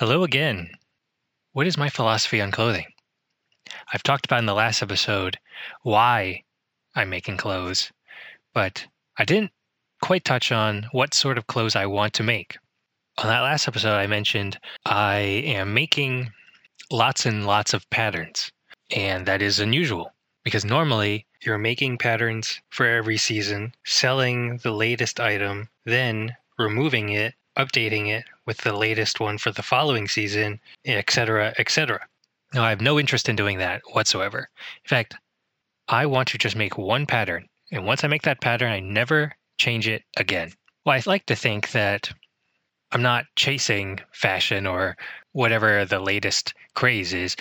Hello again. What is my philosophy on clothing? I've talked about in the last episode why I'm making clothes, but I didn't quite touch on what sort of clothes I want to make. On that last episode, I mentioned I am making lots and lots of patterns, and that is unusual because normally you're making patterns for every season, selling the latest item, then removing it, updating it with the latest one for the following season, etc., etc. Now, I have no interest in doing that whatsoever. In fact, I want to just make one pattern. And once I make that pattern, I never change it again. Well, I like to think that I'm not chasing fashion or whatever the latest craze is.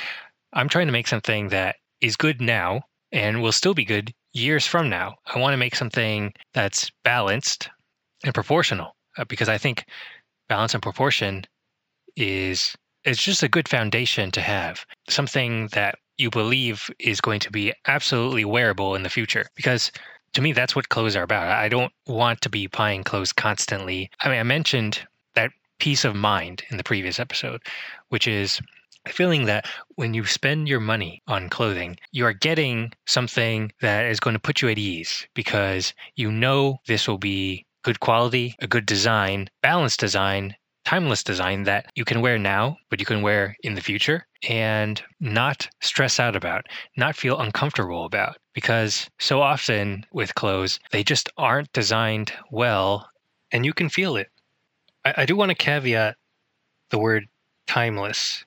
I'm trying to make something that is good now and will still be good years from now. I want to make something that's balanced and proportional Uh, because I think balance and proportion is it's just a good foundation to have. Something that you believe is going to be absolutely wearable in the future because to me that's what clothes are about. I don't want to be buying clothes constantly. I mean I mentioned that peace of mind in the previous episode, which is feeling that when you spend your money on clothing, you are getting something that is going to put you at ease because you know this will be good quality, a good design, balanced design, timeless design that you can wear now, but you can wear in the future and not stress out about, not feel uncomfortable about. Because so often with clothes, they just aren't designed well and you can feel it. I, I do want to caveat the word timeless.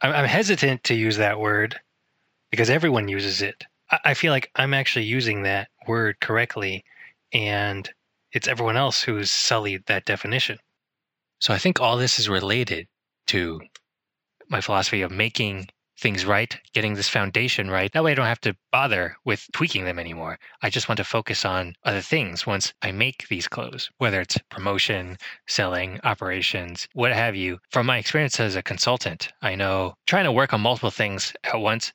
I'm, I'm hesitant to use that word because everyone uses it. I, I feel like I'm actually using that word correctly and it's everyone else who's sullied that definition. So I think all this is related to my philosophy of making things right, getting this foundation right. That way I don't have to bother with tweaking them anymore. I just want to focus on other things once I make these clothes, whether it's promotion, selling, operations, what have you. From my experience as a consultant, I know trying to work on multiple things at once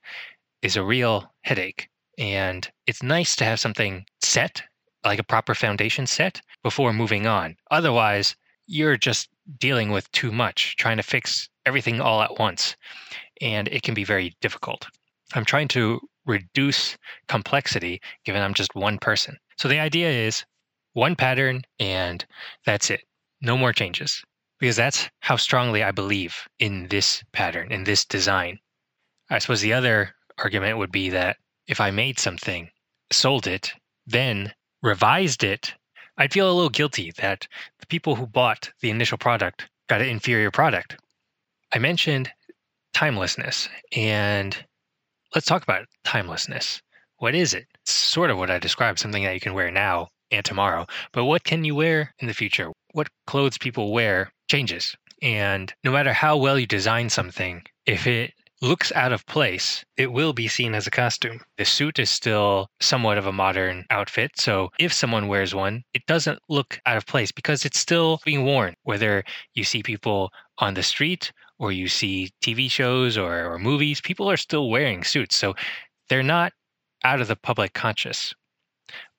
is a real headache. And it's nice to have something set, like a proper foundation set, before moving on. Otherwise, you're just dealing with too much, trying to fix everything all at once. And it can be very difficult. I'm trying to reduce complexity given I'm just one person. So the idea is one pattern and that's it. No more changes. Because that's how strongly I believe in this pattern, in this design. I suppose the other argument would be that if I made something, sold it, then revised it I'd feel a little guilty that the people who bought the initial product got an inferior product. I mentioned timelessness, and let's talk about timelessness. What is it? It's sort of what I described something that you can wear now and tomorrow, but what can you wear in the future? What clothes people wear changes. And no matter how well you design something, if it looks out of place, it will be seen as a costume. The suit is still somewhat of a modern outfit. So if someone wears one, it doesn't look out of place because it's still being worn, whether you see people on the street or you see TV shows or, or movies, people are still wearing suits. So they're not out of the public conscious.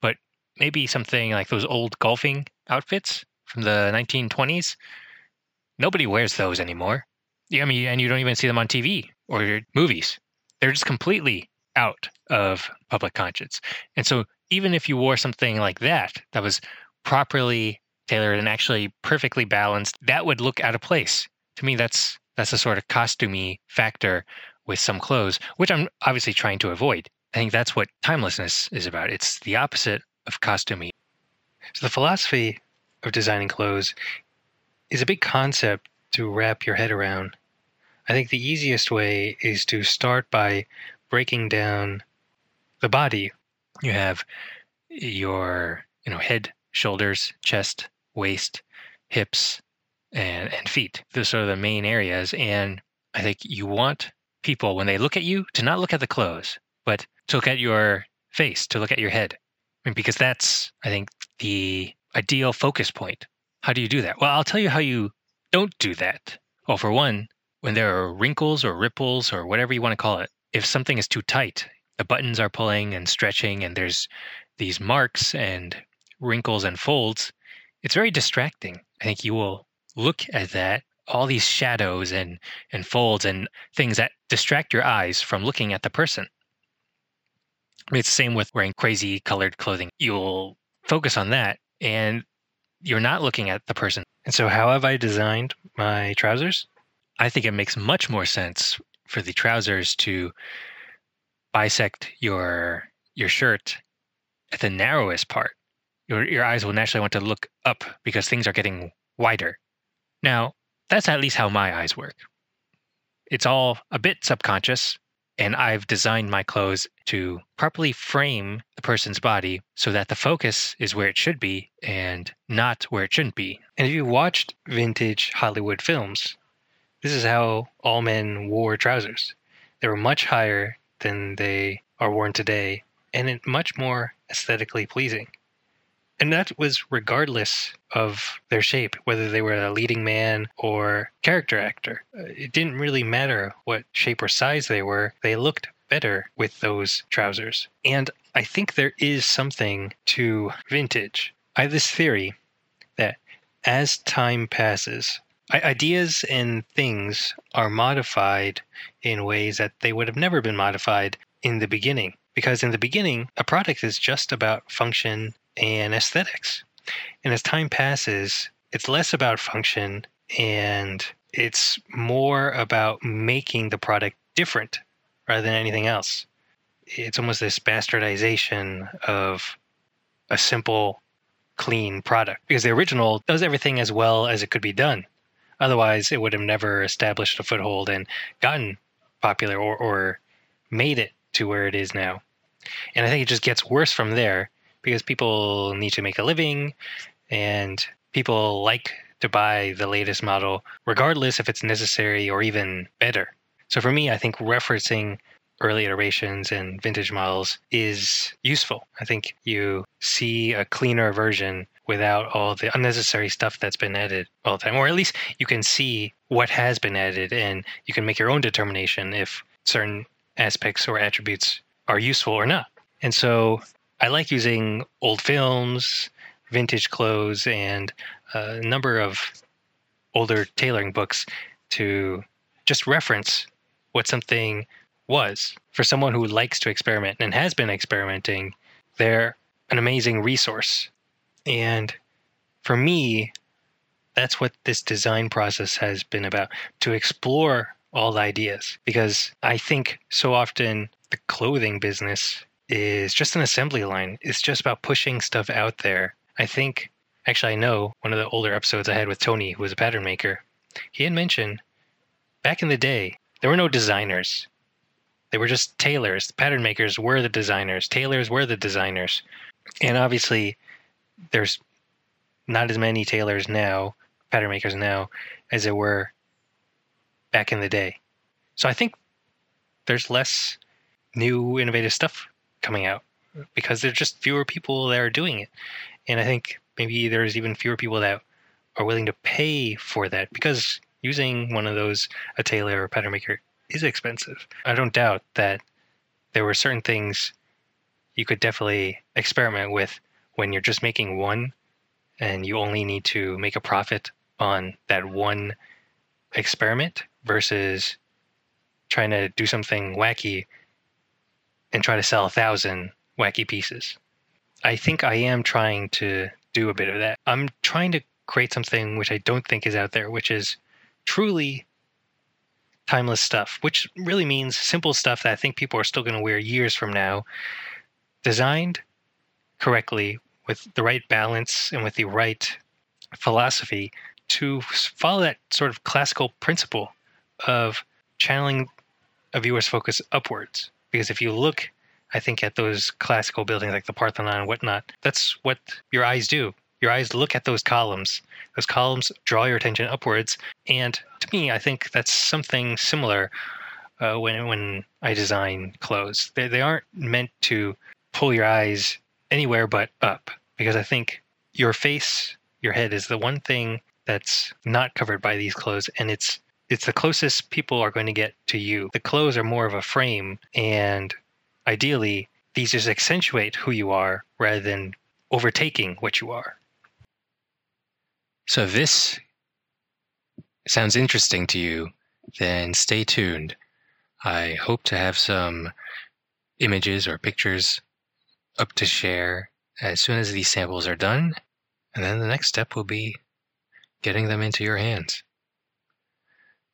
But maybe something like those old golfing outfits from the 1920s, nobody wears those anymore. I mean, and you don't even see them on TV or movies. They're just completely out of public conscience. And so even if you wore something like that, that was properly tailored and actually perfectly balanced, that would look out of place. To me, that's that's a sort of costumey factor with some clothes, which I'm obviously trying to avoid. I think that's what timelessness is about. It's the opposite of costumey. So the philosophy of designing clothes is a big concept to wrap your head around. I think the easiest way is to start by breaking down the body. You have your, you know, head, shoulders, chest, waist, hips, and, and feet. Those are the main areas. And I think you want people, when they look at you, to not look at the clothes, but to look at your face, to look at your head. I mean, because that's, I think, the ideal focus point. How do you do that? Well, I'll tell you how you don't do that. Well, for one, when there are wrinkles or ripples or whatever you want to call it, if something is too tight, the buttons are pulling and stretching, and there's these marks and wrinkles and folds, it's very distracting. I think you will look at that all these shadows and, and folds and things that distract your eyes from looking at the person. It's the same with wearing crazy colored clothing. You'll focus on that and you're not looking at the person. And so, how have I designed my trousers? I think it makes much more sense for the trousers to bisect your your shirt at the narrowest part. Your your eyes will naturally want to look up because things are getting wider. Now, that's at least how my eyes work. It's all a bit subconscious, and I've designed my clothes to properly frame the person's body so that the focus is where it should be and not where it shouldn't be. And if you watched vintage Hollywood films, this is how all men wore trousers. They were much higher than they are worn today and much more aesthetically pleasing. And that was regardless of their shape, whether they were a leading man or character actor. Uh, it didn't really matter what shape or size they were, they looked better with those trousers. And I think there is something to vintage. I have this theory that as time passes, ideas and things are modified in ways that they would have never been modified in the beginning. Because in the beginning, a product is just about function and aesthetics. And as time passes, it's less about function and it's more about making the product different rather than anything else. It's almost this bastardization of a simple, clean product because the original does everything as well as it could be done. Otherwise, it would have never established a foothold and gotten popular or, or made it to where it is now. And I think it just gets worse from there because people need to make a living and people like to buy the latest model, regardless if it's necessary or even better. So for me, I think referencing early iterations and vintage models is useful. I think you see a cleaner version without all the unnecessary stuff that's been added all the time, or at least you can see what has been added and you can make your own determination if certain aspects or attributes are useful or not. And so I like using old films, vintage clothes, and a number of older tailoring books to just reference what something was. For someone who likes to experiment and has been experimenting, they're an amazing resource. And for me, that's what this design process has been about to explore all the ideas. Because I think so often the clothing business is just an assembly line. It's just about pushing stuff out there. I think, actually, I know one of the older episodes I had with Tony, who was a pattern maker, he had mentioned back in the day, there were no designers. They were just tailors. Pattern makers were the designers. Tailors were the designers. And obviously, there's not as many tailors now, pattern makers now, as there were back in the day. So I think there's less new innovative stuff coming out because there's just fewer people that are doing it. And I think maybe there's even fewer people that are willing to pay for that because using one of those, a tailor or pattern maker, is expensive. I don't doubt that there were certain things you could definitely experiment with when you're just making one and you only need to make a profit on that one experiment versus trying to do something wacky and try to sell a thousand wacky pieces. I think I am trying to do a bit of that. I'm trying to create something which I don't think is out there, which is truly timeless stuff, which really means simple stuff that I think people are still going to wear years from now, designed correctly with the right balance and with the right philosophy to follow that sort of classical principle of channeling a viewer's focus upwards. Because if you look, I think, at those classical buildings like the Parthenon and whatnot, that's what your eyes do. Your eyes look at those columns. Those columns draw your attention upwards. And to me, I think that's something similar uh, when when I design clothes. They, they aren't meant to pull your eyes anywhere but up because I think your face, your head is the one thing that's not covered by these clothes, and it's it's the closest people are going to get to you. The clothes are more of a frame, and ideally, these just accentuate who you are rather than overtaking what you are. So, if this sounds interesting to you, then stay tuned. I hope to have some images or pictures up to share as soon as these samples are done. And then the next step will be getting them into your hands.